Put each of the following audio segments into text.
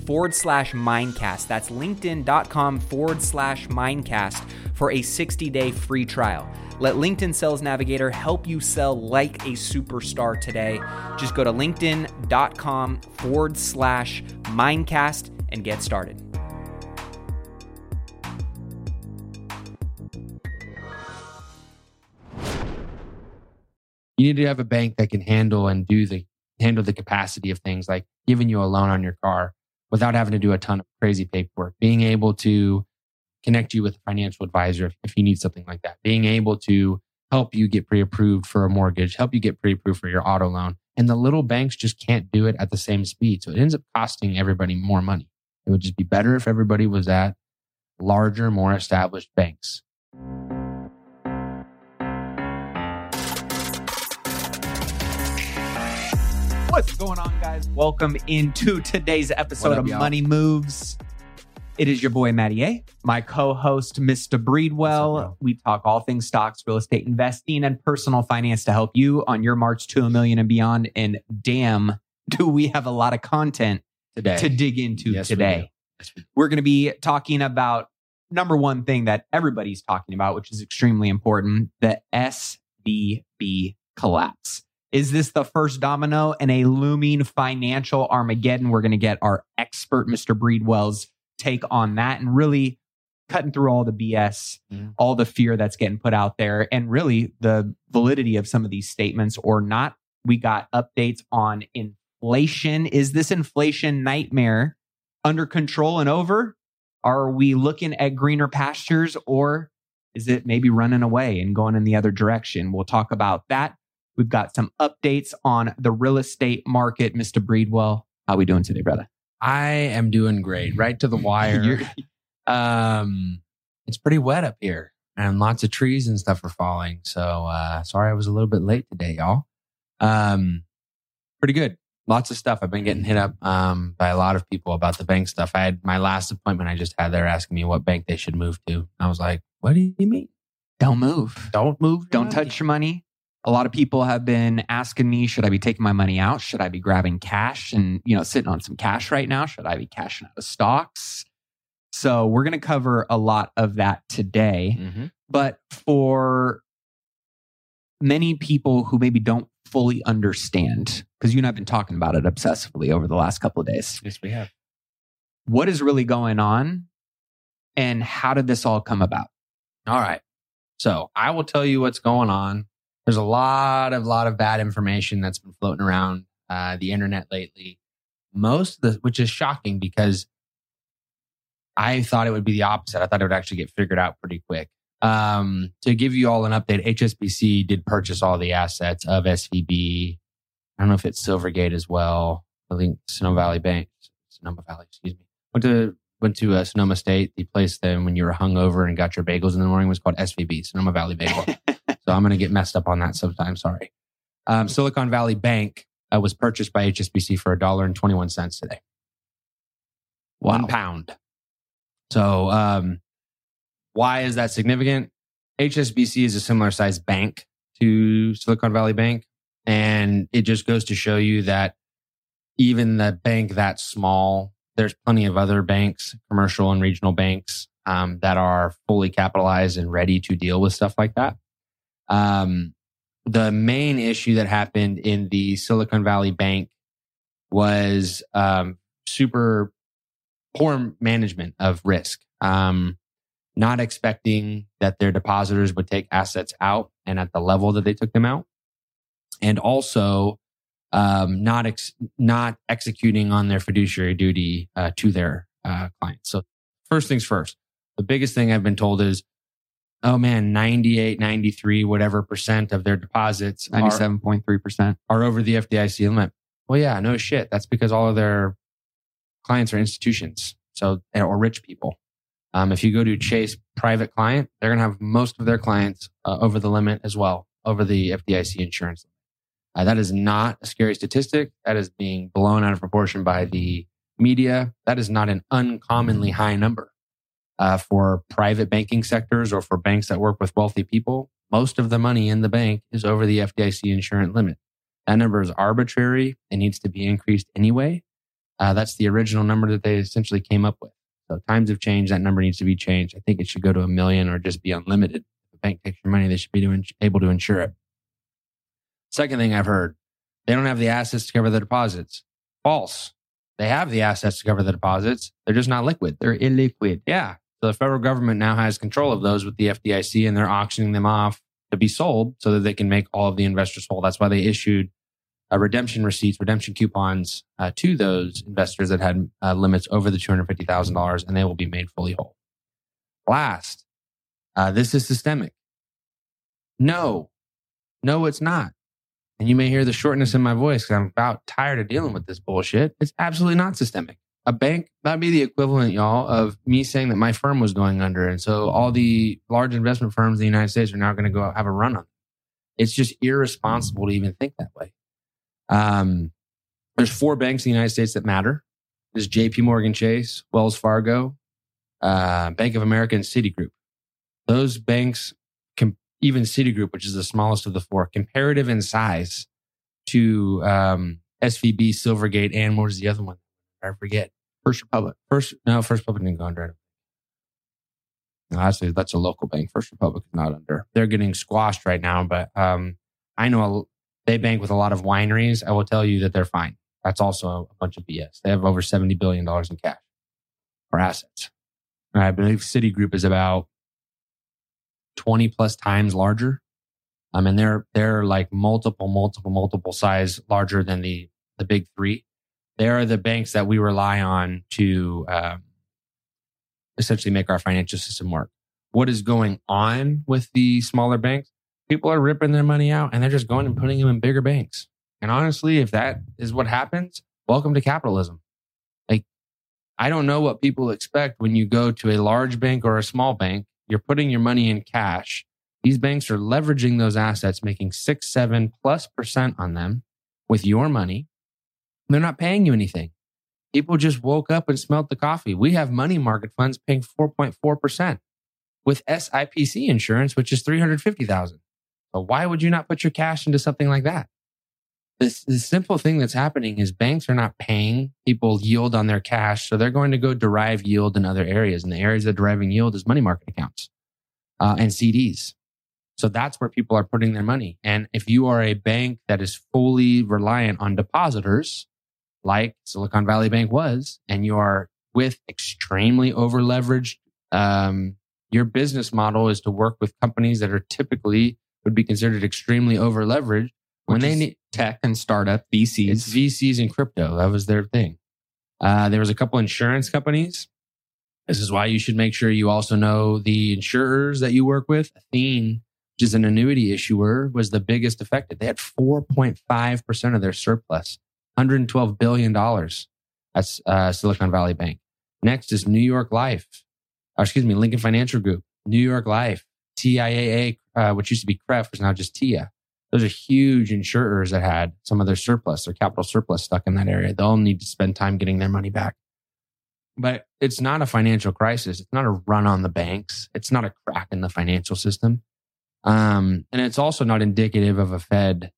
forward slash mindcast. That's linkedin.com forward slash mindcast for a 60 day free trial. Let LinkedIn Sales Navigator help you sell like a superstar today. Just go to linkedin.com forward slash mindcast and get started. You need to have a bank that can handle and do the handle the capacity of things like giving you a loan on your car without having to do a ton of crazy paperwork, being able to connect you with a financial advisor if, if you need something like that, being able to help you get pre approved for a mortgage, help you get pre approved for your auto loan. And the little banks just can't do it at the same speed. So it ends up costing everybody more money. It would just be better if everybody was at larger, more established banks. What's going on, guys? Welcome into today's episode up, of y'all? Money Moves. It is your boy Matty A, my co-host Mr. Breedwell. Up, we talk all things stocks, real estate investing, and personal finance to help you on your march to a million and beyond. And damn, do we have a lot of content Today. to dig into Yes, today. We We're going to be talking about number one thing that everybody's talking about, which is extremely important the SVB collapse. Is this the first domino in a looming financial Armageddon? We're going to get our expert, Mr. Breedwell's take on that and really cutting through all the BS, Yeah. Mm. all the fear that's getting put out there, and really the validity of some of these statements or not. We got updates on inflation. Is this inflation nightmare under control and over? Are we looking at greener pastures or is it maybe running away and going in the other direction? We'll talk about that. We've got some updates on the real estate market. Mr. Breedwell, how we doing today, brother? I am doing great. Right to the wire. Um, it's pretty wet up here, and lots of trees and stuff are falling. So uh, sorry I was a little bit late today, y'all. Um, pretty good. Lots of stuff. I've been getting hit up um, by a lot of people about the bank stuff. I had my last appointment. I just had there asking me what bank they should move to. I was like, "What do you mean? Don't move. Don't move? Don't money." touch your money. A lot of people have been asking me, should I be taking my money out? Should I be grabbing cash and, you know, sitting on some cash right now? Should I be cashing out of stocks? So we're going to cover a lot of that today. Mhm. But for many people who maybe don't fully understand, because you and I've been talking about it obsessively over the last couple of days, Yes, we have. what is really going on and how did this all come about? All right. So I will tell you what's going on. There's a lot of lot of bad information that's been floating around uh, the internet lately. Most of the, which is shocking because I thought it would be the opposite. I thought it would actually get figured out pretty quick. Um, to give you all an update, HSBC did purchase all the assets of SVB. I don't know if it's Silvergate as well. I think Sonoma Valley Bank, Sonoma Valley, excuse me. Went to went to uh, Sonoma State. The place then when you were hungover and got your bagels in the morning was called SVB, Sonoma Valley Bagel. so I'm going to get messed up on that sometime. Sorry. Um, Silicon Valley Bank uh, was purchased by HSBC for a dollar and twenty one cents today. One pound. So, um, why is that significant? HSBC is a similar size bank to Silicon Valley Bank. And it just goes to show you that even the bank that small, there's plenty of other banks, commercial and regional banks, um, that are fully capitalized and ready to deal with stuff like that. Um, the main issue that happened in the Silicon Valley Bank was um, super poor management of risk. Um, not expecting that their depositors would take assets out and at the level that they took them out, and also um, not ex- not executing on their fiduciary duty uh, to their uh, clients. So first things first, the biggest thing I've been told is, oh man, 98, 93, whatever percent of their deposits, ninety-seven point three percent, are over the FDIC limit. Well, yeah, no shit. That's because all of their clients are institutions, so or rich people. Um, if you go to Chase Private Client, they're going to have most of their clients uh, over the limit as well, over the FDIC insurance. Uh, that is not a scary statistic. That is being blown out of proportion by the media. That is not an uncommonly high number uh, for private banking sectors or for banks that work with wealthy people. Most of the money in the bank is over the FDIC insurance limit. That number is arbitrary. It needs to be increased anyway. Uh, that's the original number that they essentially came up with. So times have changed. That number needs to be changed. I think it should go to a million or just be unlimited. If the bank takes your money, they should be able to insure it. Second thing I've heard, they don't have the assets to cover the deposits. False. They have the assets to cover the deposits. They're just not liquid. They're illiquid. Yeah. The federal government now has control of those with the FDIC and they're auctioning them off to be sold so that they can make all of the investors whole. That's why they issued uh, redemption receipts, redemption coupons uh, to those investors that had uh, limits over the $250,000 and they will be made fully whole. Last, uh, this is systemic. No, no, it's not. And you may hear the shortness in my voice because I'm about tired of dealing with this bullshit. It's absolutely not systemic. A bank, that'd be the equivalent, y'all, of me saying that my firm was going under. And so all the large investment firms in the United States are now going to go have a run on it. It's just irresponsible to even think that way. Um, there's four banks in the United States that matter. There's JP Morgan Chase, Wells Fargo, uh, Bank of America, and Citigroup. Those banks, even Citigroup, which is the smallest of the four, comparative in size to um, SVB, Silvergate, and what was the other one? I forget. First Republic. First, no, First Republic didn't go under. Actually, that's a local bank. First Republic is not under. They're getting squashed right now, but um, I know they bank with a lot of wineries. I will tell you that they're fine. That's also a bunch of BS. They have over $70 billion in cash or assets. And I believe Citigroup is about 20 plus times larger. I mean, they're, they're like multiple, multiple, multiple size larger than the, the big three. They are the banks that we rely on to um, essentially make our financial system work. What is going on with the smaller banks? people are ripping their money out and they're just going and putting them in bigger banks. And honestly, if that is what happens, welcome to capitalism. Like, I don't know what people expect when you go to a large bank or a small bank. You're putting your money in cash. These banks are leveraging those assets, making six, seven plus percent on them with your money. They're not paying you anything. People just woke up and smelt the coffee. We have money market funds paying 4.4% with SIPC insurance, which is 350,000. But why would you not put your cash into something like that? This, the simple thing that's happening is banks are not paying people yield on their cash. So they're going to go derive yield in other areas. And the areas that are deriving yield is money market accounts uh, and CDs. So that's where people are putting their money. And if you are a bank that is fully reliant on depositors, like Silicon Valley Bank was, and you are with extremely over leveraged, um, your business model is to work with companies that are typically would be considered extremely over leveraged when they need tech and startup VCs. It's VCs and crypto. That was their thing. Uh, there was a couple insurance companies. This is why you should make sure you also know the insurers that you work with. Athene, which is an annuity issuer, was the biggest affected. They had 4.5% of their surplus, $112 billion. That's uh, Silicon Valley Bank. Next is New York Life, or excuse me, Lincoln Financial Group, New York Life, TIAA, uh, which used to be CREF, is now just TIAA. Those are huge insurers that had some of their surplus, their capital surplus stuck in that area. They'll need to spend time getting their money back. But it's not a financial crisis. It's not a run on the banks. It's not a crack in the financial system. Um, and it's also not indicative of a Fed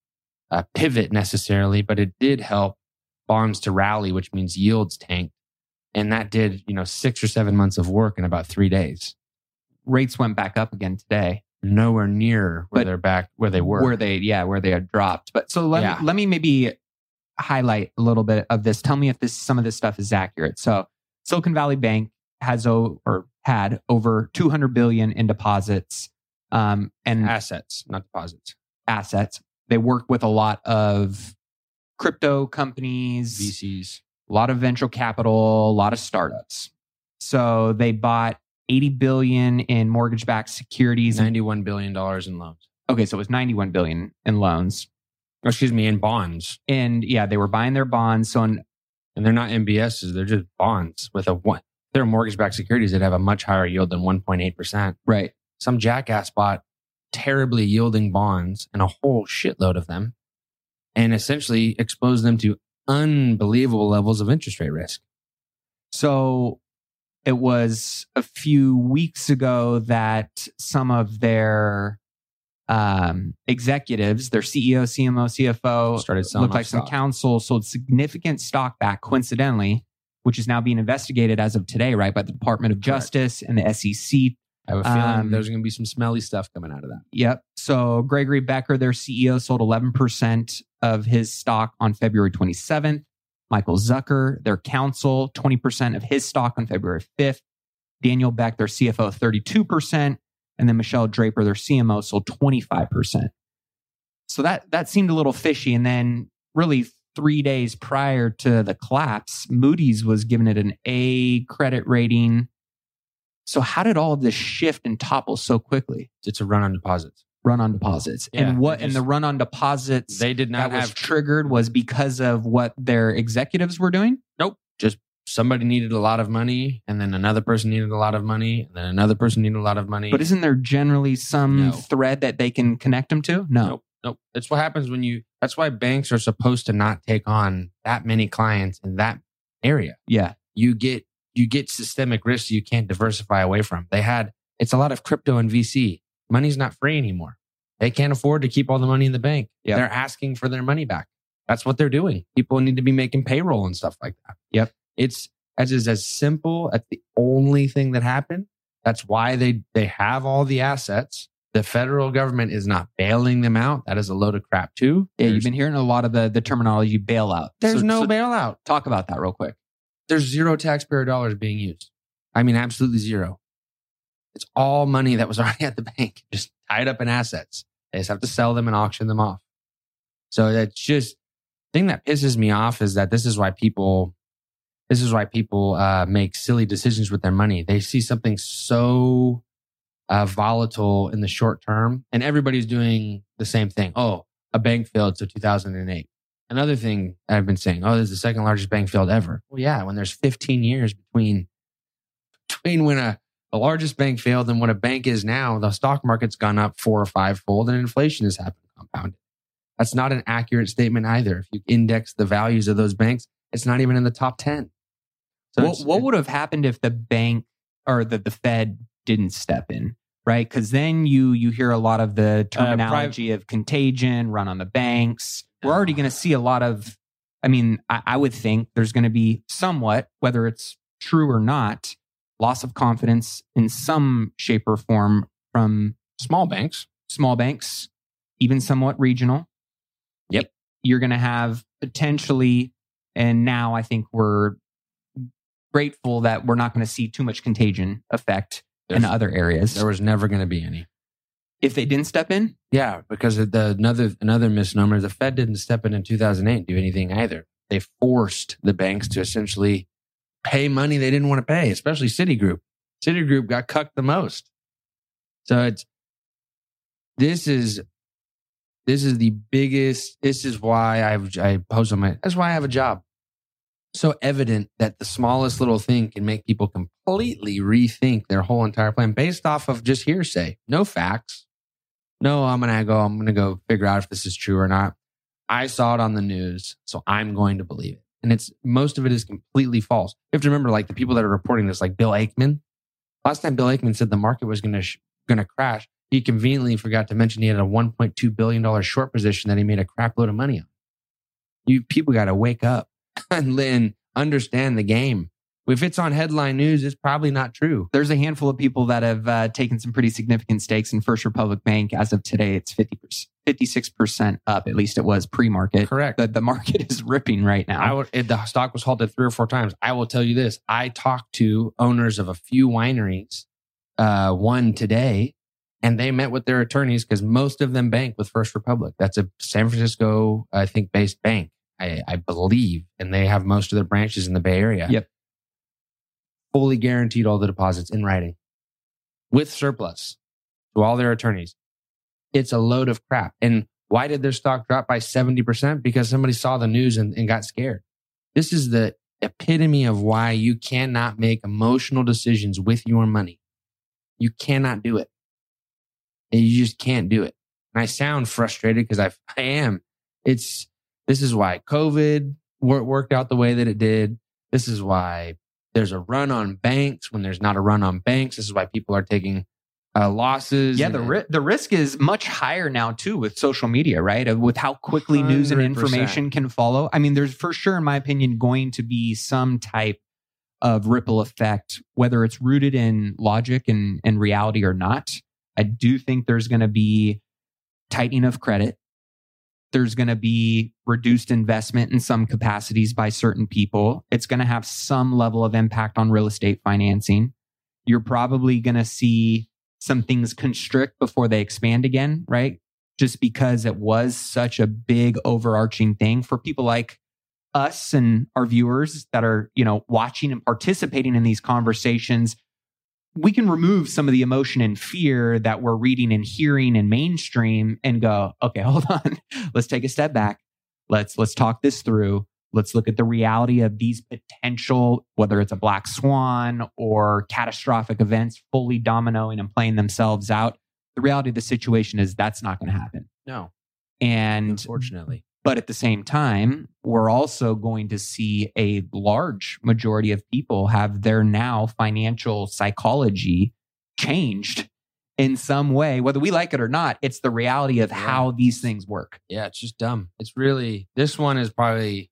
uh, pivot necessarily, but it did help bonds to rally, which means yields tanked. And that did, you know, six or seven months of work in about three days rates went back up again today. nowhere near where But they're back where they were. where they yeah where they had dropped but so let, Yeah. me, let me maybe highlight a little bit of this tell me if this some of this stuff is accurate so silicon valley bank has o, or had over 200 billion in deposits um, and assets, not deposits. assets they work with a lot of crypto companies VCs. a lot of venture capital, a lot of startups. So they bought 80 billion in mortgage-backed securities. $91 billion in loans. Okay, so it was 91 billion in loans. Oh, excuse me, in bonds. And yeah, they were buying their bonds. So in, And they're not MBSs, they're just bonds with a one. They're mortgage backed securities that have a much higher yield than 1.8%. right. Some jackass bought terribly yielding bonds and a whole shitload of them and essentially exposed them to unbelievable levels of interest rate risk. So it was a few weeks ago that some of their um, executives, their CEO, CMO, CFO, Started looked like some stock. counsel sold significant stock back coincidentally, which is now being investigated as of today, right, by the Department of Justice and the SEC. I have a feeling Um, there's going to be some smelly stuff coming out of that. Yep. So Gregory Becker, their CEO, sold 11% of his stock on February 27th. Michael Zuckert, their counsel, 20% of his stock on February 5th. Daniel Beck, their CFO, 32%. And then Michelle Draper, their CMO, sold 25%. So that, that seemed a little fishy. And then really three days prior to the collapse, Moody's was giving it an A credit rating. So how did all of this shift and topple so quickly? It's a run on deposits. run on deposits. Yeah, and what they and the run on deposits They did not that was have triggered was because of what their executives were doing. Nope. Just somebody needed a lot of money and then another person needed a lot of money and then another person needed a lot of money. But isn't there generally some No. thread that they can connect them to? No. Nope. Nope. That's what happens when you, that's why banks are supposed to not take on that many clients in that area. Yeah. You get, you get systemic risks you can't diversify away from. They had, it's a lot of crypto and VC. Money's not free anymore. They can't afford to keep all the money in the bank. Yep. They're asking for their money back. That's what they're doing. People need to be making payroll and stuff like that. Yep. It's as is as simple as the only thing that happened. That's why they they have all the assets. The federal government is not bailing them out. That is a load of crap too. Yeah, you've been hearing a lot of the the terminology bailout. There's So- no so bailout. talk about that real quick. There's zero taxpayer dollars being used. I mean, absolutely zero. It's all money that was already at the bank, just tied up in assets. They just have to sell them and auction them off. So that's just thing that pisses me off is that this is why people this is why people uh, make silly decisions with their money. They see something so uh, volatile in the short term, and everybody's doing the same thing. Oh, a bank failed, so 2008. Another thing I've been saying, oh, this is the second largest bank failed ever. Well, yeah, when there's 15 years between between when a the largest bank failed and what a bank is now, the stock market's gone up four or five fold, and inflation has happened compounded. That's not an accurate statement either. If you index the values of those banks, it's not even in the top 10. So what, what would have happened if the bank or the, the Fed didn't step in? Right, because then you you hear a lot of the uh, terminology of contagion, run on the banks. We're already going to see a lot of. I mean, I, I would think there's going to be somewhat, whether it's true or not, loss of confidence in some shape or form from small banks. small banks, even somewhat regional. Yep. You're going to have potentially, and now I think we're grateful that we're not going to see too much contagion effect in other areas. There was never going to be any. If they didn't step in, Yeah, because the another another misnomer, the Fed didn't step in in 2008 and do anything either. They forced the banks to essentially pay money they didn't want to pay, especially Citigroup. Citigroup got cucked the most. So it's this is this is the biggest. This is why I've I post on my. That's why I have a job. So evident that the smallest little thing can make people completely rethink their whole entire plan based off of just hearsay, no facts. No, I'm gonna go. I'm gonna go figure out if this is true or not. I saw it on the news, so I'm going to believe it. And it's most of it is completely false. You have to remember, like the people that are reporting this, like Bill Ackman. Last time Bill Ackman said the market was gonna sh- gonna crash, he conveniently forgot to mention he had a 1.2 billion dollar short position that he made a crap load of money on. You people got to wake up and then understand the game. If it's on headline news, it's probably not true. There's a handful of people that have uh, taken some pretty significant stakes in First Republic Bank. As of today, it's 50 56% up. At least it was pre market. Correct. The, the market is ripping right now. I would, the stock was halted three or four times. I will tell you this. I talked to owners of a few wineries, uh, one today, and they met with their attorneys because most of them bank with First Republic. That's a San Francisco, I think, based bank. I, I believe, and they have most of their branches in the Bay Area. Yep. Fully guaranteed all the deposits in writing with surplus to all their attorneys. It's a load of crap. And why did their stock drop by 70%? Because somebody saw the news and, and got scared. This is the epitome of why you cannot make emotional decisions with your money. You cannot do it. And you just can't do it. And I sound frustrated because I, I am. It's, this is why COVID worked out the way that it did. This is why there's a run on banks when there's not a run on banks. This is why people are taking uh, losses. Yeah, the ri- the risk is much higher now too with social media, right? With how quickly news and information can follow. I mean, there's for sure, in my opinion, going to be some type of ripple effect, whether it's rooted in logic and, and reality or not. I do think there's going to be tightening of credit. There's going to be reduced investment in some capacities by certain people. It's going to have some level of impact on real estate financing. You're probably going to see some things constrict before they expand again, right? Just because it was such a big overarching thing for people like us and our viewers that are, you know, watching and participating in these conversations. We can remove some of the emotion and fear that we're reading and hearing in mainstream and go, okay, hold on. let's take a step back. Let's let's talk this through. Let's look at the reality of these potential, whether it's a black swan or catastrophic events fully dominoing and playing themselves out. The reality of the situation is that's not going to happen. No. And unfortunately, but at the same time, we're also going to see a large majority of people have their now financial psychology changed in some way, whether we like it or not. It's the reality of how these things work. Yeah, it's just dumb. It's really, this one is probably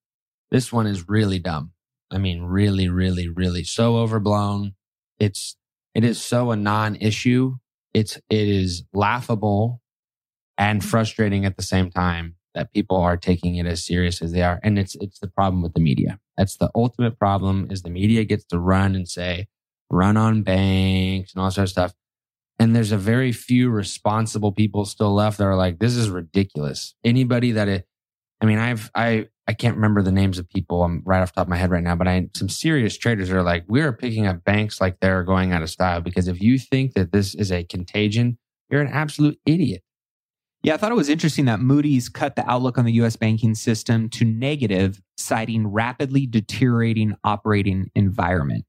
this one is really dumb. I mean, really, really, really so overblown. It's, it is so a non issue. It's, it is laughable and frustrating at the same time that people are taking it as serious as they are. And it's, it's the problem with the media. That's the ultimate problem is the media gets to run and say, run on banks and all sort of stuff. And there's a very few responsible people still left that are like, this is ridiculous. Anybody that it, I mean, I've, I, I can't remember the names of people. I'm right off top of my head right now, but I some serious traders are like, we are picking up banks like they're going out of style because if you think that this is a contagion, you're an absolute idiot. Yeah, I thought it was interesting that Moody's cut the outlook on the US banking system to negative, citing rapidly deteriorating operating environment.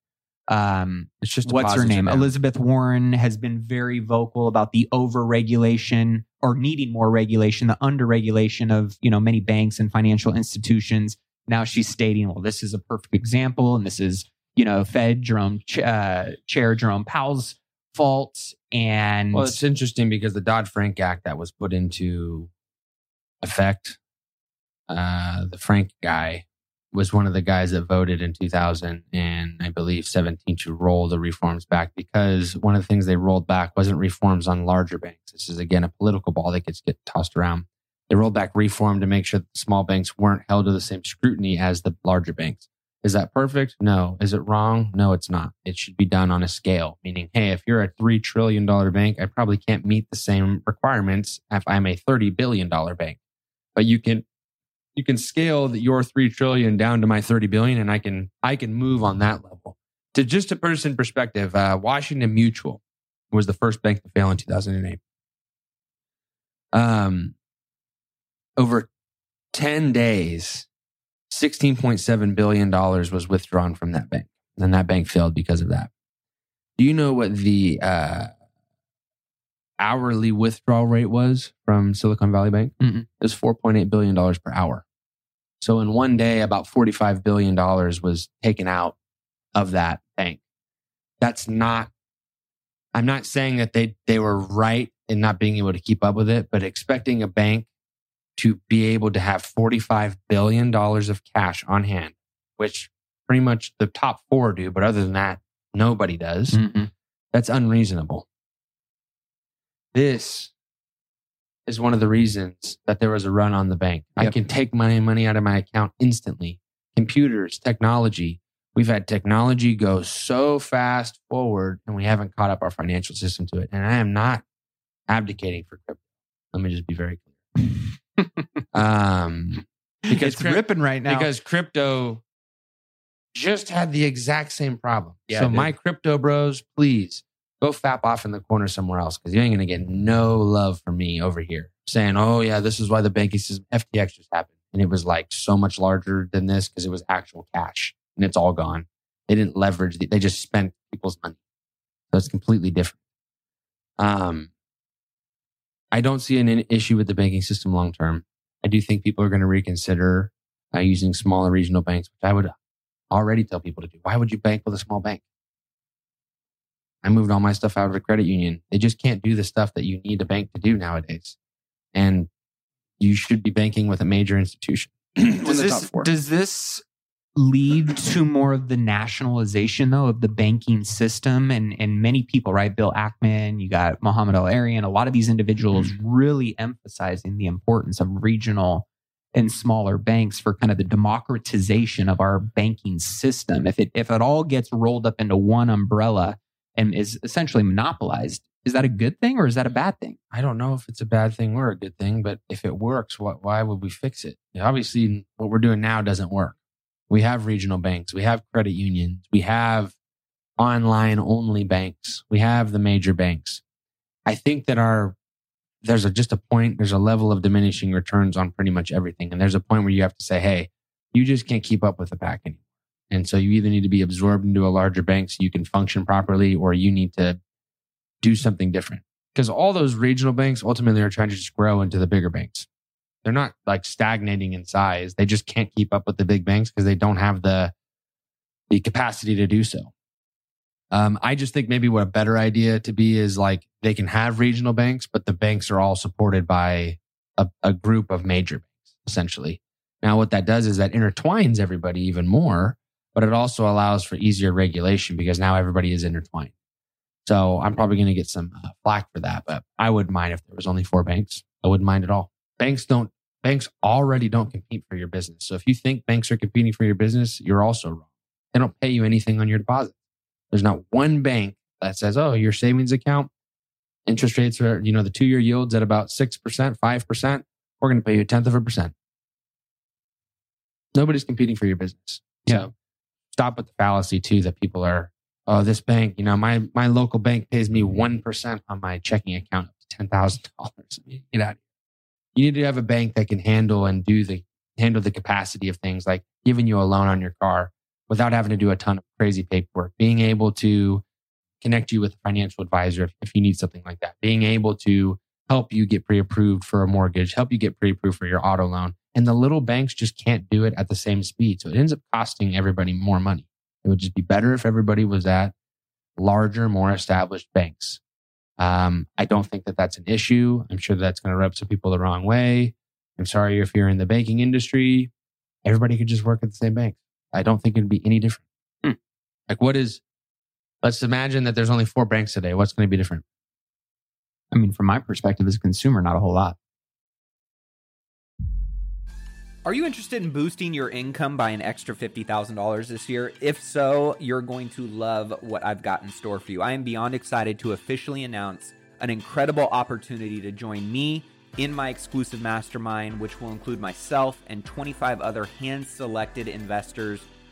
Um, it's just what's her name? Elizabeth Warren has been very vocal about the over regulation or needing more regulation, the under regulation of you know many banks and financial institutions. Now she's stating, well, this is a perfect example, and this is you know Fed Jerome uh, Chair Jerome Powell's fault. And well, it's interesting because the Dodd Frank Act that was put into effect, uh, the Frank guy was one of the guys that voted in 2000 and I believe 17 to roll the reforms back because one of the things they rolled back wasn't reforms on larger banks. This is again a political ball that gets get tossed around. They rolled back reform to make sure that small banks weren't held to the same scrutiny as the larger banks. Is that perfect? No. Is it wrong? No, it's not. It should be done on a scale, meaning, hey, if you're a $3 trillion bank, I probably can't meet the same requirements if I'm a $30 billion bank. But you can you can scale your 3 trillion down to my 30 billion and I can, I can move on that level. To just a in perspective, uh, Washington Mutual was the first bank to fail in 2008. Um, over 10 days, $16.7 billion was withdrawn from that bank. And that bank failed because of that. Do you know what the uh, hourly withdrawal rate was from Silicon Valley Bank? Mm-mm. It was $4.8 billion per hour. So in one day, about $45 billion was taken out of that bank. That's not, I'm not saying that they, they were right in not being able to keep up with it, but expecting a bank to be able to have $45 billion of cash on hand, which pretty much the top four do, but other than that, nobody does. Mm-hmm. That's unreasonable. This is one of the reasons that there was a run on the bank. I can take money money out of my account instantly. Computers, technology. We've had technology go so fast forward and we haven't caught up our financial system to it. And I am not abdicating for crypto. Let me just be very clear. Um, because it's ripping right now. because crypto just had the exact same problem. Yeah, so my crypto bros, please go fap off in the corner somewhere else because you ain't gonna get no love from me over here saying, "Oh yeah, this is why the banking system FTX just happened," and it was like so much larger than this because it was actual cash and it's all gone. They didn't leverage; the, they just spent people's money, so it's completely different. Um, I don't see an an issue with the banking system long term. I do think people are going to reconsider uh, using smaller regional banks, which I would already tell people to do. Why would you bank with a small bank? I moved all my stuff out of a credit union. They just can't do the stuff that you need a bank to do nowadays. And you should be banking with a major institution. Does this does this lead to more of the nationalization though of the banking system and and many people right bill ackman you got mohamed el-erian a lot of these individuals mm. really emphasizing the importance of regional and smaller banks for kind of the democratization of our banking system if it if it all gets rolled up into one umbrella and is essentially monopolized is that a good thing or is that a bad thing I don't know if it's a bad thing or a good thing, but if it works, what, why would we fix it? Obviously, what we're doing now doesn't work. We have regional banks, we have credit unions, we have online only banks, we have the major banks. I think that our there's a, just a point, there's a level of diminishing returns on pretty much everything. And there's a point where you have to say, hey, you just can't keep up with the pack anymore. And so you either need to be absorbed into a larger bank so you can function properly, or you need to do something different because all those regional banks ultimately are trying to just grow into the bigger banks. They're not like stagnating in size. They just can't keep up with the big banks because they don't have the the capacity to do so. Um, I just think maybe what a better idea to be is like they can have regional banks, but the banks are all supported by a, a group of major banks, essentially. Now, what that does is that intertwines everybody even more, but it also allows for easier regulation because now everybody is intertwined. So I'm probably going to get some uh, flack for that, but I wouldn't mind if there was only four banks. I wouldn't mind at all. Banks don't, banks already don't compete for your business. So if you think banks are competing for your business, you're also wrong. They don't pay you anything on your deposit. There's not one bank that says, oh, your savings account, interest rates are, you know, the two year yields at about 6%, 5%. We're going to pay you a tenth of a percent. Nobody's competing for your business. Yeah. So stop with the fallacy too that people are oh, this bank, you know, my my local bank pays me one percent on my checking account up to ten thousand dollars. Get out of here. You need to have a bank that can handle and do the handle the capacity of things like giving you a loan on your car without having to do a ton of crazy paperwork. Being able to connect you with a financial advisor if, if you need something like that. Being able to help you get pre-approved for a mortgage, help you get pre-approved for your auto loan. And the little banks just can't do it at the same speed. So it ends up costing everybody more money. It would just be better if everybody was at larger, more established banks. Um, I don't think that that's an issue. I'm sure that's going to rub some people the wrong way. I'm sorry if you're in the banking industry. Everybody could just work at the same bank. I don't think it'd be any different. Hmm. Like, what is, let's imagine that there's only four banks today. What's going to be different? i mean from my perspective as a consumer not a whole lot Are you interested in boosting your income by an extra $50,000 this year? If so, you're going to love what I've got in store for you. I am beyond excited to officially announce an incredible opportunity to join me in my exclusive mastermind, which will include myself and 25 other hand selected investors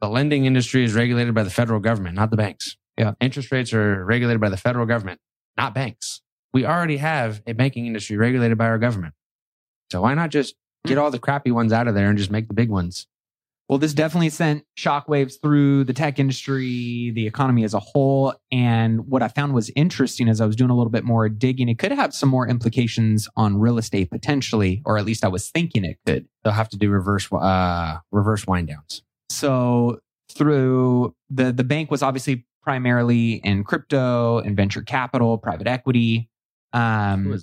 The lending industry is regulated by the federal government, not the banks. Yeah. Interest rates are regulated by the federal government, not banks. We already have a banking industry regulated by our government. So why not just get all the crappy ones out of there and just make the big ones? Well, this definitely sent shockwaves through the tech industry, the economy as a whole. And what I found was interesting as I was doing a little bit more digging, it could have some more implications on real estate potentially, or at least I was thinking it could. They'll have to do reverse uh, reverse wind downs. So through the the bank was obviously primarily in crypto and venture capital, private equity. Um,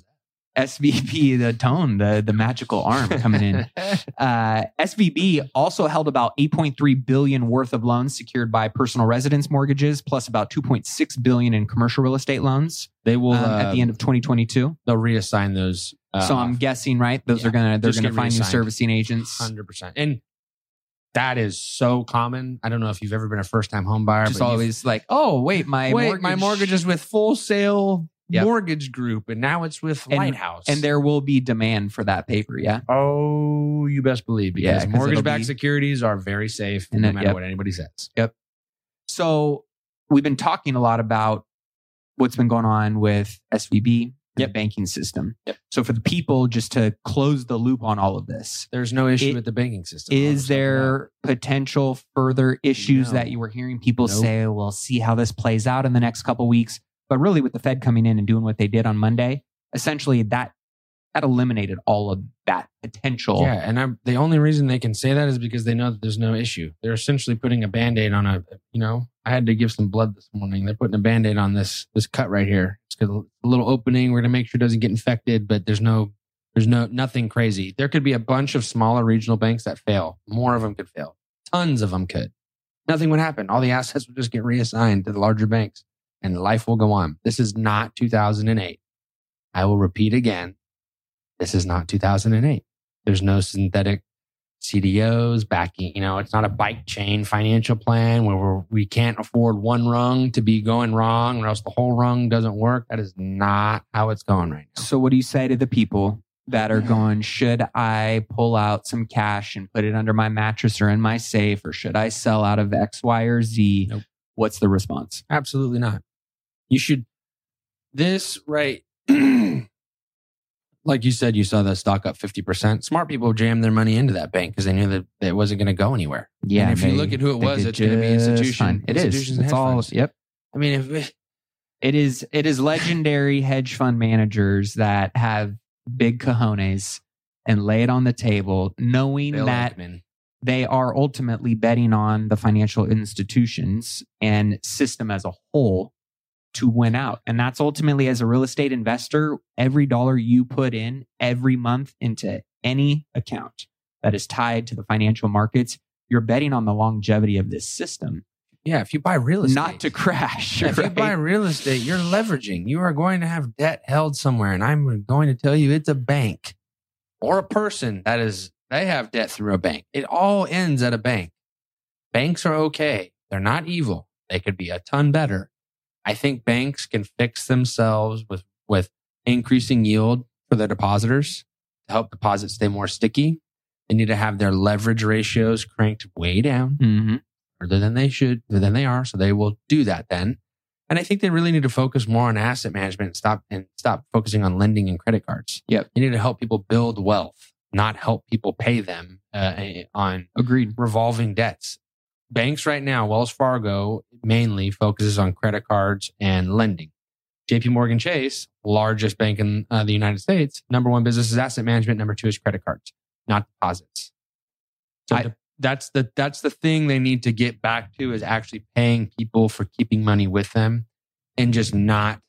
SVB, the tone, the the magical arm coming in. Uh, SVB also held about 8.3 billion worth of loans secured by personal residence mortgages, plus about 2.6 billion in commercial real estate loans they will um, at the uh, end of 2022. they'll reassign those. Uh, so I'm guessing, right? Those yeah, are gonna they're gonna find new servicing agents. hundred percent, and that is so common. I don't know if you've ever been a first time home buyer, Just but always like, oh wait, my wait, mortgage, my mortgage is with Full Sail Yep. Mortgage Group, and now it's with And- Lighthouse. and there will be demand for that paper. Yeah, oh, you best believe Yeah, because 'cause it'll mortgage-backed be- securities are very safe, And no it- matter yep. what anybody says. Yep. So we've been talking a lot about what's been going on with SVB, and the banking system. Yep. So for the people, just to close the loop on all of this, There's no issue It- with the banking system. is I'll just tell you there potential further issues No. that you were hearing people Nope. say, "We'll see how this plays out in the next couple weeks"? But really, with the Fed coming in and doing what they did on Monday, essentially that that eliminated all of that potential. Yeah, and I'm, the only reason they can say that is because they know that there's no issue. They're essentially putting a band-aid on a. You know, I had to give some blood this morning. They're putting a band-aid on this this cut right here. Got a little opening. We're gonna make sure it doesn't get infected, but there's no. There's no nothing crazy. There could be a bunch of smaller regional banks that fail. More of them could fail. Tons of them could. Nothing would happen. All the assets would just get reassigned to the larger banks and life will go on. This is not 2008. I will repeat again. This is not 2008. There's no synthetic CDOs backing, you know, it's not a bike chain financial plan where we're, we can't afford one rung to be going wrong or else the whole rung doesn't work. That is not how it's going right now. So, what do you say to the people that are going, should I pull out some cash and put it under my mattress or in my safe, or should I sell out of X, Y, or Z? Nope. What's the response? Absolutely not. You should, this right, like you said, you saw the stock up 50%. Smart people jammed their money into that bank because they knew that it wasn't going to go anywhere. Yeah. And if you look at who it was, it's gonna be just institution- It is. It's all. funds. Yep. I mean, if It is. It is legendary hedge fund managers that have big cojones and lay it on the table, knowing Bill that Ackman, they are ultimately betting on the financial institutions and system as a whole to win out. And that's ultimately, as a real estate investor, every dollar you put in every month into any account that is tied to the financial markets, you're betting on the longevity of this system, yeah, if you buy real estate, not to crash. Yeah, if you buy real estate, you're leveraging. You are going to have debt held somewhere, and I'm going to tell you, it's a bank or a person that is they have debt through a bank. It all ends at a bank. Banks are okay. They're not evil. They could be a ton better. I think banks can fix themselves with with increasing yield for their depositors to help deposits stay more sticky. They need to have their leverage ratios cranked way down Mhm. further than they should, than they are. So they will do that then. And I think they really need to focus more on asset management and stop and stop focusing on lending and credit cards. Yep. They need to help people build wealth, not help people pay them uh, on Agreed. revolving debts. Banks right now, Wells Fargo mainly focuses on credit cards and lending. JP Morgan Chase, largest bank in uh, the United States, number one business is asset management. Number two is credit cards, not deposits. So I- that's the that's the thing they need to get back to is actually paying people for keeping money with them and just not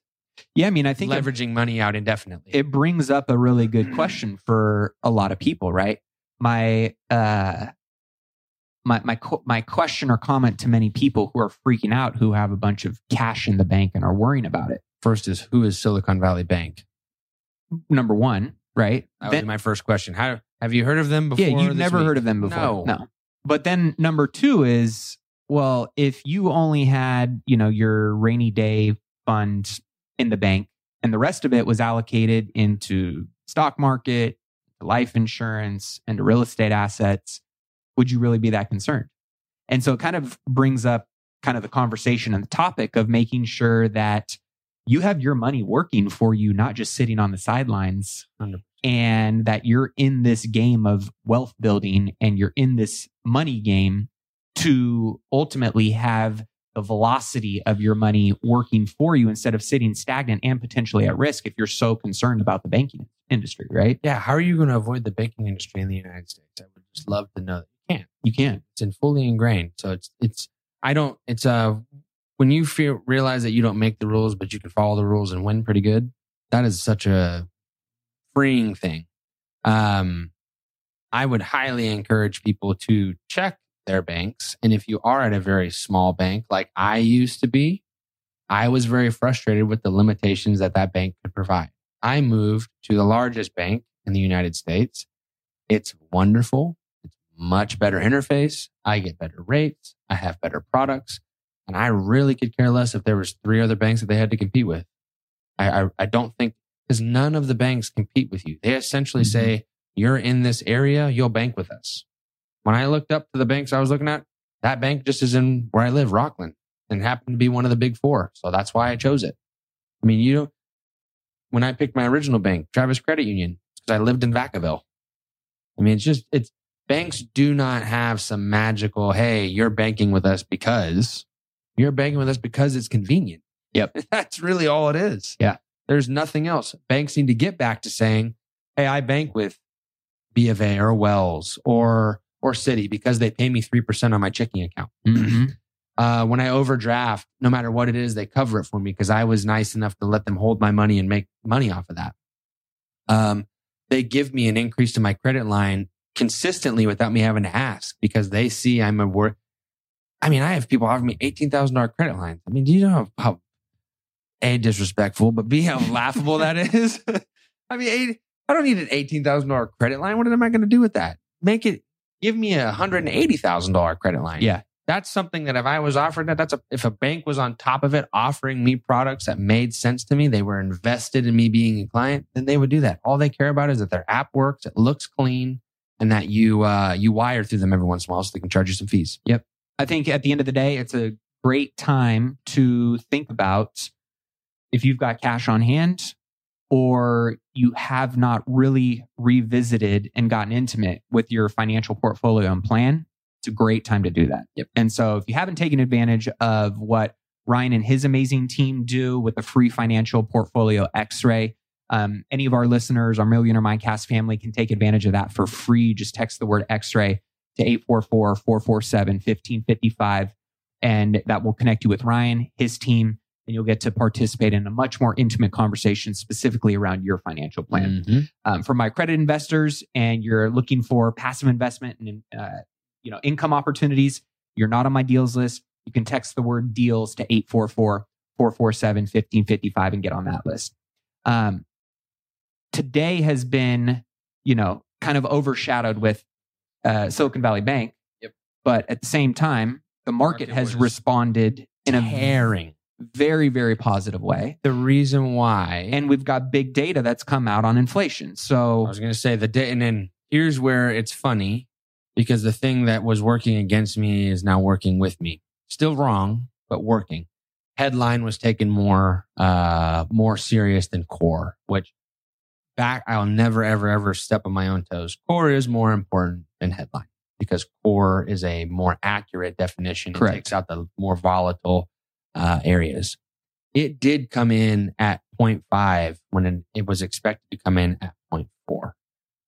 Yeah, I mean, I think it, leveraging money out indefinitely. it brings up a really good question for a lot of people, right? My uh my my my question or comment to many people who are freaking out who have a bunch of cash in the bank and are worrying about it. First is who is Silicon Valley Bank? Number 1, right? That would Then- be my first question. How have you heard of them before? Yeah, you've never week? heard of them before. No. No. But then number two is, well, if you only had, you know, your rainy day fund in the bank and the rest of it was allocated into stock market, life insurance, and real estate assets, would you really be that concerned? And so it kind of brings up kind of the conversation and the topic of making sure that you have your money working for you, not just sitting on the sidelines 100%. and that you're in this game of wealth building and you're in this money game to ultimately have the velocity of your money working for you instead of sitting stagnant and potentially at risk if you're so concerned about the banking industry, right? Yeah, how are you going to avoid the banking industry in the United States? I would just love to know. You can't. It's in fully ingrained. So it's it's I don't it's uh when you feel realize that you don't make the rules but you can follow the rules and win pretty good. That is such a freeing thing. Um I would highly encourage people to check their banks and if you are at a very small bank like I used to be, I was very frustrated with the limitations that that bank could provide. I moved to the largest bank in the United States. It's wonderful. Much better interface. I get better rates. I have better products. And I really could care less if there was three other banks that they had to compete with. I, I, I don't think because none of the banks compete with you. They essentially Mhm. say, you're in this area, you'll bank with us. When I looked up to the banks I was looking at, that bank just is in where I live, Rockland, and happened to be one of the big four. So that's why I chose it. I mean, you don't, when I picked my original bank, Travis Credit Union, because I lived in Vacaville. I mean, it's just, it's, banks do not have some magical, hey, you're banking with us because you're banking with us because it's convenient. Yep. That's really all it is. Yeah. There's nothing else. Banks need to get back to saying, hey, I bank with B of A or Wells or, or Citi because they pay me 3% on my checking account. Mhm. Uh, when I overdraft, no matter what it is, they cover it for me because I was nice enough to let them hold my money and make money off of that. Um, they give me an increase to my credit line consistently without me having to ask because they see I'm a work. I mean, I have people offer me eighteen thousand dollar credit lines. I mean, do you know how a disrespectful, but b how laughable that is? I mean, eight, I don't need an eighteen thousand dollar credit line. What am I going to do with that? Make it give me a hundred and eighty thousand dollar credit line Yeah. that's something that if I was offered that, that's a, if a bank was on top of it, offering me products that made sense to me, they were invested in me being a client, then they would do that. All they care about is that their app works, it looks clean, and that you, uh, you wire through them every once in a while so they can charge you some fees. Yep. I think at the end of the day, it's a great time to think about if you've got cash on hand or you have not really revisited and gotten intimate with your financial portfolio and plan. It's a great time to do that. Yep. And so if you haven't taken advantage of what Ryan and his amazing team do with the free financial portfolio x-ray, um, any of our listeners, our Millionaire Mindcast family can take advantage of that for free. Just text the word x-ray to 844-447-1555 and that will connect you with Ryan, his team, and you'll get to participate in a much more intimate conversation specifically around your financial plan. Mhm. Um, for my accredited investors and you're looking for passive investment and uh, you know income opportunities, you're not on my deals list, you can text the word deals to 844-447-1555 and get on that list. Um, today has been, you know, kind of overshadowed with uh, Silicon Valley Bank. Yep. But at the same time, the market, Market has responded in a Tearing. very, very positive way. The reason why, And we've got big data that's come out on inflation. So I was going to say the day, and then here's where it's funny because the thing that was working against me is now working with me. Still wrong, but working. Headline was taken more, uh, more serious than core, which back, I'll never, ever, ever step on my own toes. Core is more important than headline because core is a more accurate definition. It Correct. takes out the more volatile, uh, areas. it did come in at 0.5 when it was expected to come in at 0.4.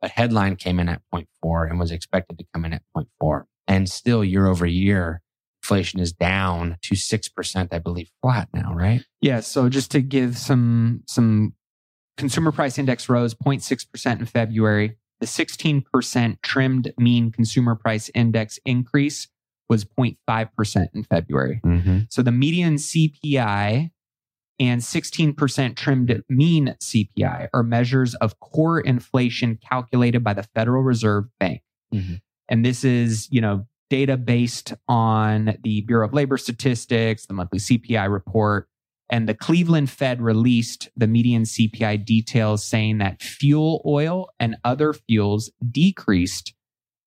But headline came in at 0.4 and was expected to come in at 0.4. And still year over year, inflation is down to 6%, I believe, flat now, right? Yeah. So just to give some, some consumer price index rose 0.6% in February. The 16% trimmed mean consumer price index increase was 0.5% in February. Mm-hmm. So the median CPI and 16% trimmed mean CPI are measures of core inflation calculated by the Federal Reserve Bank. Mm-hmm. And this is, you know, data based on the Bureau of Labor Statistics, the monthly CPI report, and the Cleveland Fed released the median CPI details saying that fuel oil and other fuels decreased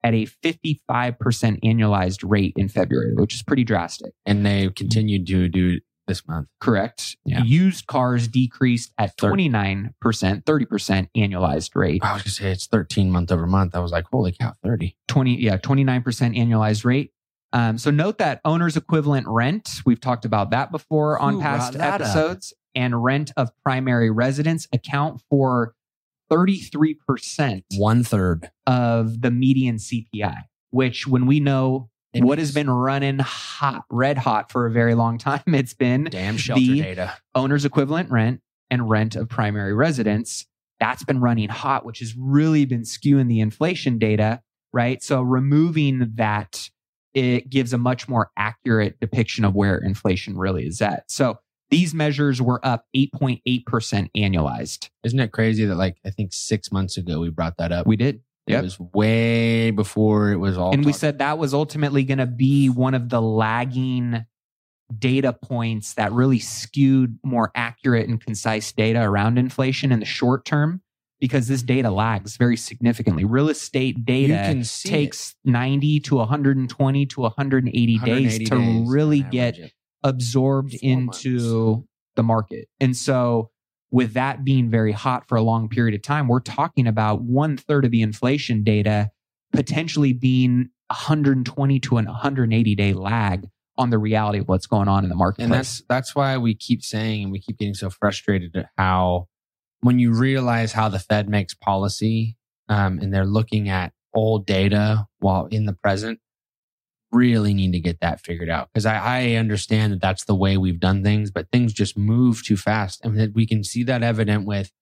at a 55% annualized rate in February, which is pretty drastic. And they continued to do this month. Correct. Yeah. Used cars decreased at 29%, 30% annualized rate. I was going to say it's 13 month over month. I was like, holy cow, 30. 20, yeah, 29% annualized rate. Um, so note that owner's equivalent rent, we've talked about that before on Who past brought that up? episodes, and rent of primary residence account for 33% One third. of the median CPI, which when we know It what makes- has been running hot, red hot for a very long time, it's been Damn shelter the- data. owner's equivalent rent and rent of primary residence. That's been running hot, which has really been skewing the inflation data, right? So removing that, it gives a much more accurate depiction of where inflation really is at. So these measures were up 8.8% annualized. Isn't it crazy that like I think six months ago we brought that up? We did. It Yep. was way before it was all. and we said that was ultimately going to be one of the lagging data points that really skewed more accurate and concise data around inflation in the short term because this data lags very significantly real estate data takes 90 to 120 to 180, 180 days to days really get absorbed into the market. And so, with that being very hot for a long period of time, we're talking about one third of the inflation data potentially being 120 to an 180 day lag on the reality of what's going on in the marketplace. and that's that's why we keep saying and we keep getting so frustrated at how when you realize how the Fed makes policy um, and they're looking at old data while in the present, really need to get that figured out because I, I understand that that's the way we've done things, but things just move too fast, and we can see that evident with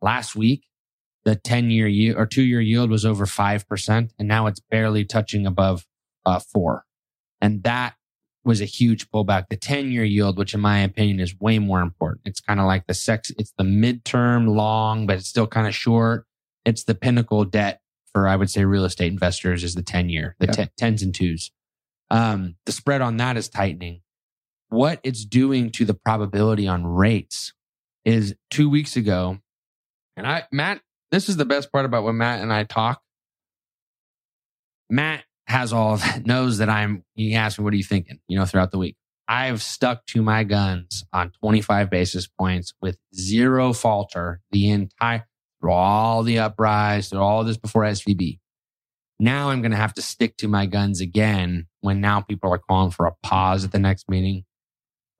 last week. The ten year yield or two year yield was over five percent, and now it's barely touching above uh, four, and that was a huge pullback. The 10 year yield, which in my opinion is way more important. It's kind of like the sex, it's the midterm long, but it's still kind of short. It's the pinnacle debt for, I would say, real estate investors is the 10 year, the Yeah. tens and twos. Um, the spread on that is tightening. What it's doing to the probability on rates is two weeks ago. And I, Matt, this is the best part about when Matt and I talk. Matt has all of that, knows that I'm, he asks me, what are you thinking, you know, throughout the week. I've stuck to my guns on 25 basis points with zero falter the entire, through all the uprise, through all this before SVB. Now I'm going to have to stick to my guns again when now people are calling for a pause at the next meeting.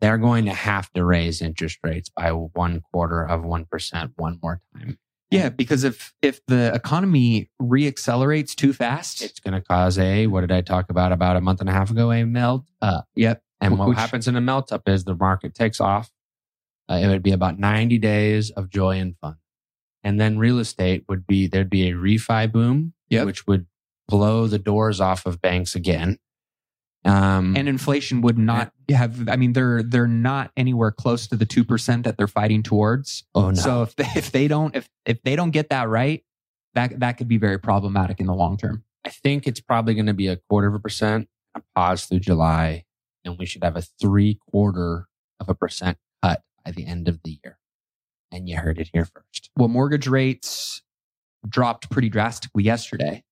They're going to have to raise interest rates by one quarter of 1% one more time. Yeah, because if if the economy reaccelerates too fast, It's going to cause a, what did I talk about about a month and a half ago? A melt up. yep, And what Which- happens in a melt up is the market takes off. Uh, it would be about 90 days of joy and fun. And then real estate would be, there'd be a refi boom, Yep. which would blow the doors off of banks again. Um, and inflation would not have. I mean, they're they're not anywhere close to the two percent that they're fighting towards. oh no. So if they, if they don't if if they don't get that right, that that could be very problematic in the long term. I think it's probably going to be a quarter of a percent, a pause through July, and we should have a three quarter of a percent cut by the end of the year. And you heard it here first. Well, mortgage rates dropped pretty drastically yesterday.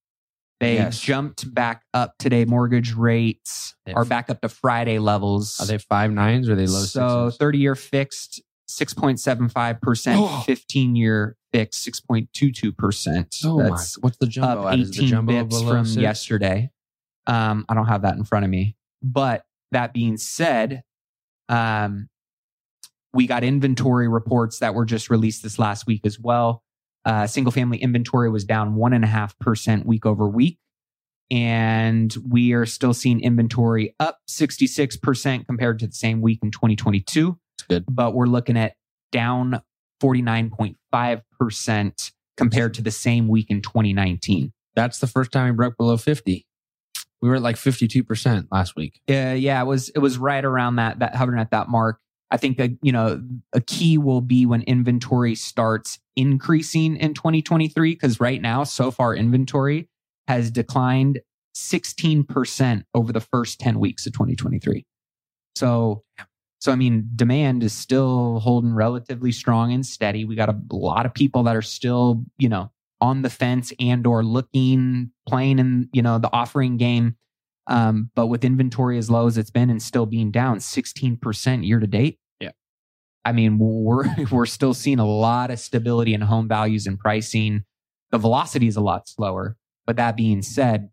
They Yes. jumped back up today. Mortgage rates are back up to Friday levels. Are they five nines or are they low so? 30 year fixed 6.75%, Oh. 15 year fixed 6.22%. Oh my! What's the jumbo? up at? Is the 18 jumbo bips from six? yesterday. Um, I don't have that in front of me. But that being said, um, we got inventory reports that were just released this last week as well. Uh, single family inventory was down one and a half percent week over week. And we are still seeing inventory up 66% compared to the same week in 2022. It's good. But we're looking at down 49.5% compared to the same week in 2019. That's the first time we broke below 50. We were at like 52% last week. Uh, yeah, it was it was right around that that hovering at that mark. I think a, you know a key will be when inventory starts increasing in 2023 because right now so far inventory has declined 16% over the first 10 weeks of 2023. So so I mean demand is still holding relatively strong and steady. We got a lot of people that are still, you know, on the fence and or looking playing in, you know, the offering game. Um, but with inventory as low as it's been and still being down 16% year to date, I mean, we're we're still seeing a lot of stability in home values and pricing. The velocity is a lot slower, but that being said,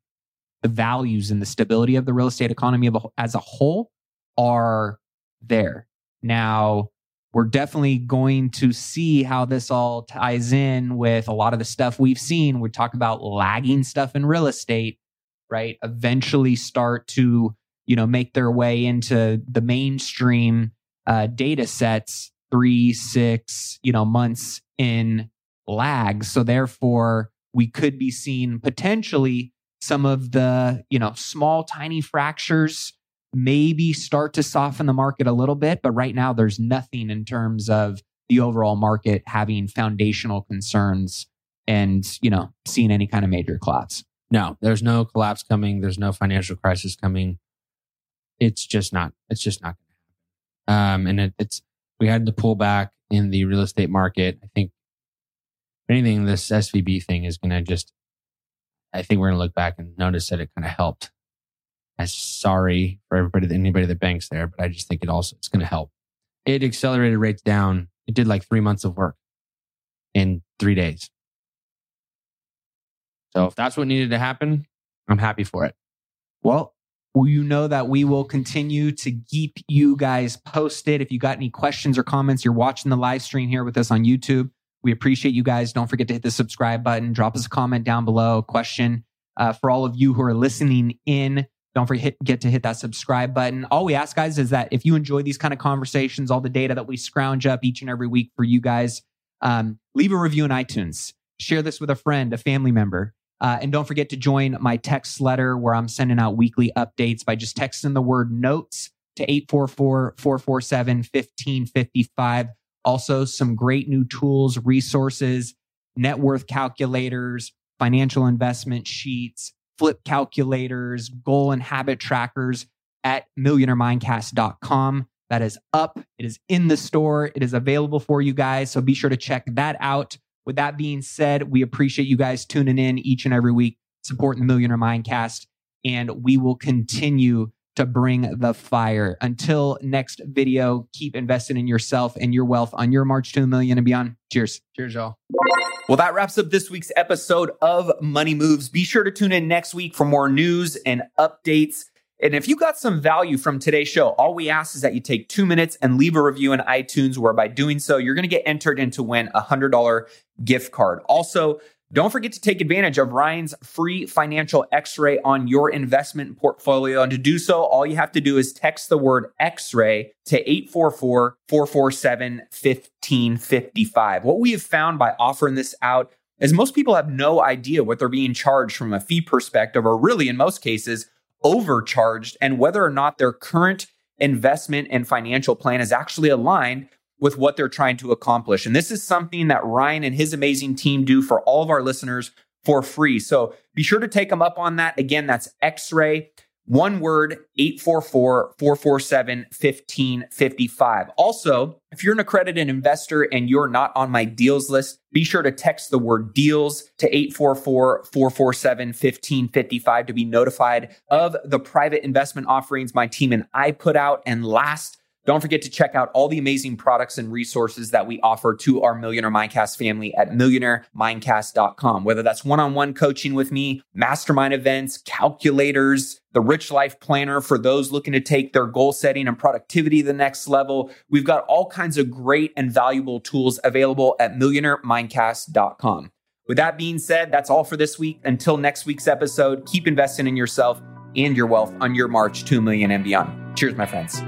the values and the stability of the real estate economy a, as a whole are there. Now, we're definitely going to see how this all ties in with a lot of the stuff we've seen. We talk about lagging stuff in real estate, right? Eventually start to, you know, make their way into the mainstream uh, data sets three, six, you know, months in lag. So therefore, we could be seeing potentially some of the, you know, small, tiny fractures maybe start to soften the market a little bit. But right now, there's nothing in terms of the overall market having foundational concerns and, you know, seeing any kind of major collapse. No, there's no collapse coming. There's no financial crisis coming. It's just not, it's just not um, and it, it's we had to pull back in the real estate market. I think if anything, this SVB thing is going to just. I think we're going to look back and notice that it kind of helped. I'm sorry for everybody, anybody that banks there, but I just think it also it's going to help. It accelerated rates down. It did like three months of work in three days. So if that's what needed to happen, I'm happy for it. Well, you know that we will continue to keep you guys posted. If you got any questions or comments, you're watching the live stream here with us on YouTube. We appreciate you guys. Don't forget to hit the subscribe button. Drop us a comment down below. Question uh, for all of you who are listening in. Don't forget to hit that subscribe button. All we ask, guys, is that if you enjoy these kind of conversations, all the data that we scrounge up each and every week for you guys, um, leave a review in iTunes. Share this with a friend, a family member. Uh, and don't forget to join my text letter where I'm sending out weekly updates by just texting the word notes to 844 447 1555. Also, some great new tools, resources, net worth calculators, financial investment sheets, flip calculators, goal and habit trackers at millionairemindcast.com. That is up. It is in the store. It is available for you guys. So be sure to check that out. With that being said, we appreciate you guys tuning in each and every week, supporting the Millionaire Mindcast, and we will continue to bring the fire. Until next video, keep investing in yourself and your wealth on your march to a million and beyond. Cheers. Cheers, y'all. Well, that wraps up this week's episode of Money Moves. Be sure to tune in next week for more news and updates. And if you got some value from today's show, all we ask is that you take two minutes and leave a review in iTunes, where by doing so, you're going to get entered in to win a $100 gift card. Also, don't forget to take advantage of Ryan's free financial x ray on your investment portfolio. And to do so, all you have to do is text the word x ray to 844 447 1555. What we have found by offering this out is most people have no idea what they're being charged from a fee perspective, or really, in most cases, overcharged and whether or not their current investment and financial plan is actually aligned with what they're trying to accomplish. And this is something that Ryan and his amazing team do for all of our listeners for free. So be sure to take them up on that. Again, that's X ray one word, 844 447 1555. Also, if you're an accredited investor and you're not on my deals list, be sure to text the word deals to 844 447 1555 to be notified of the private investment offerings my team and I put out. And last Don't forget to check out all the amazing products and resources that we offer to our Millionaire Mindcast family at millionairemindcast.com. Whether that's one on one coaching with me, mastermind events, calculators, the Rich Life Planner for those looking to take their goal setting and productivity to the next level. We've got all kinds of great and valuable tools available at millionairemindcast.com. With that being said, that's all for this week. Until next week's episode, keep investing in yourself and your wealth on your march to a million and beyond. Cheers, my friends.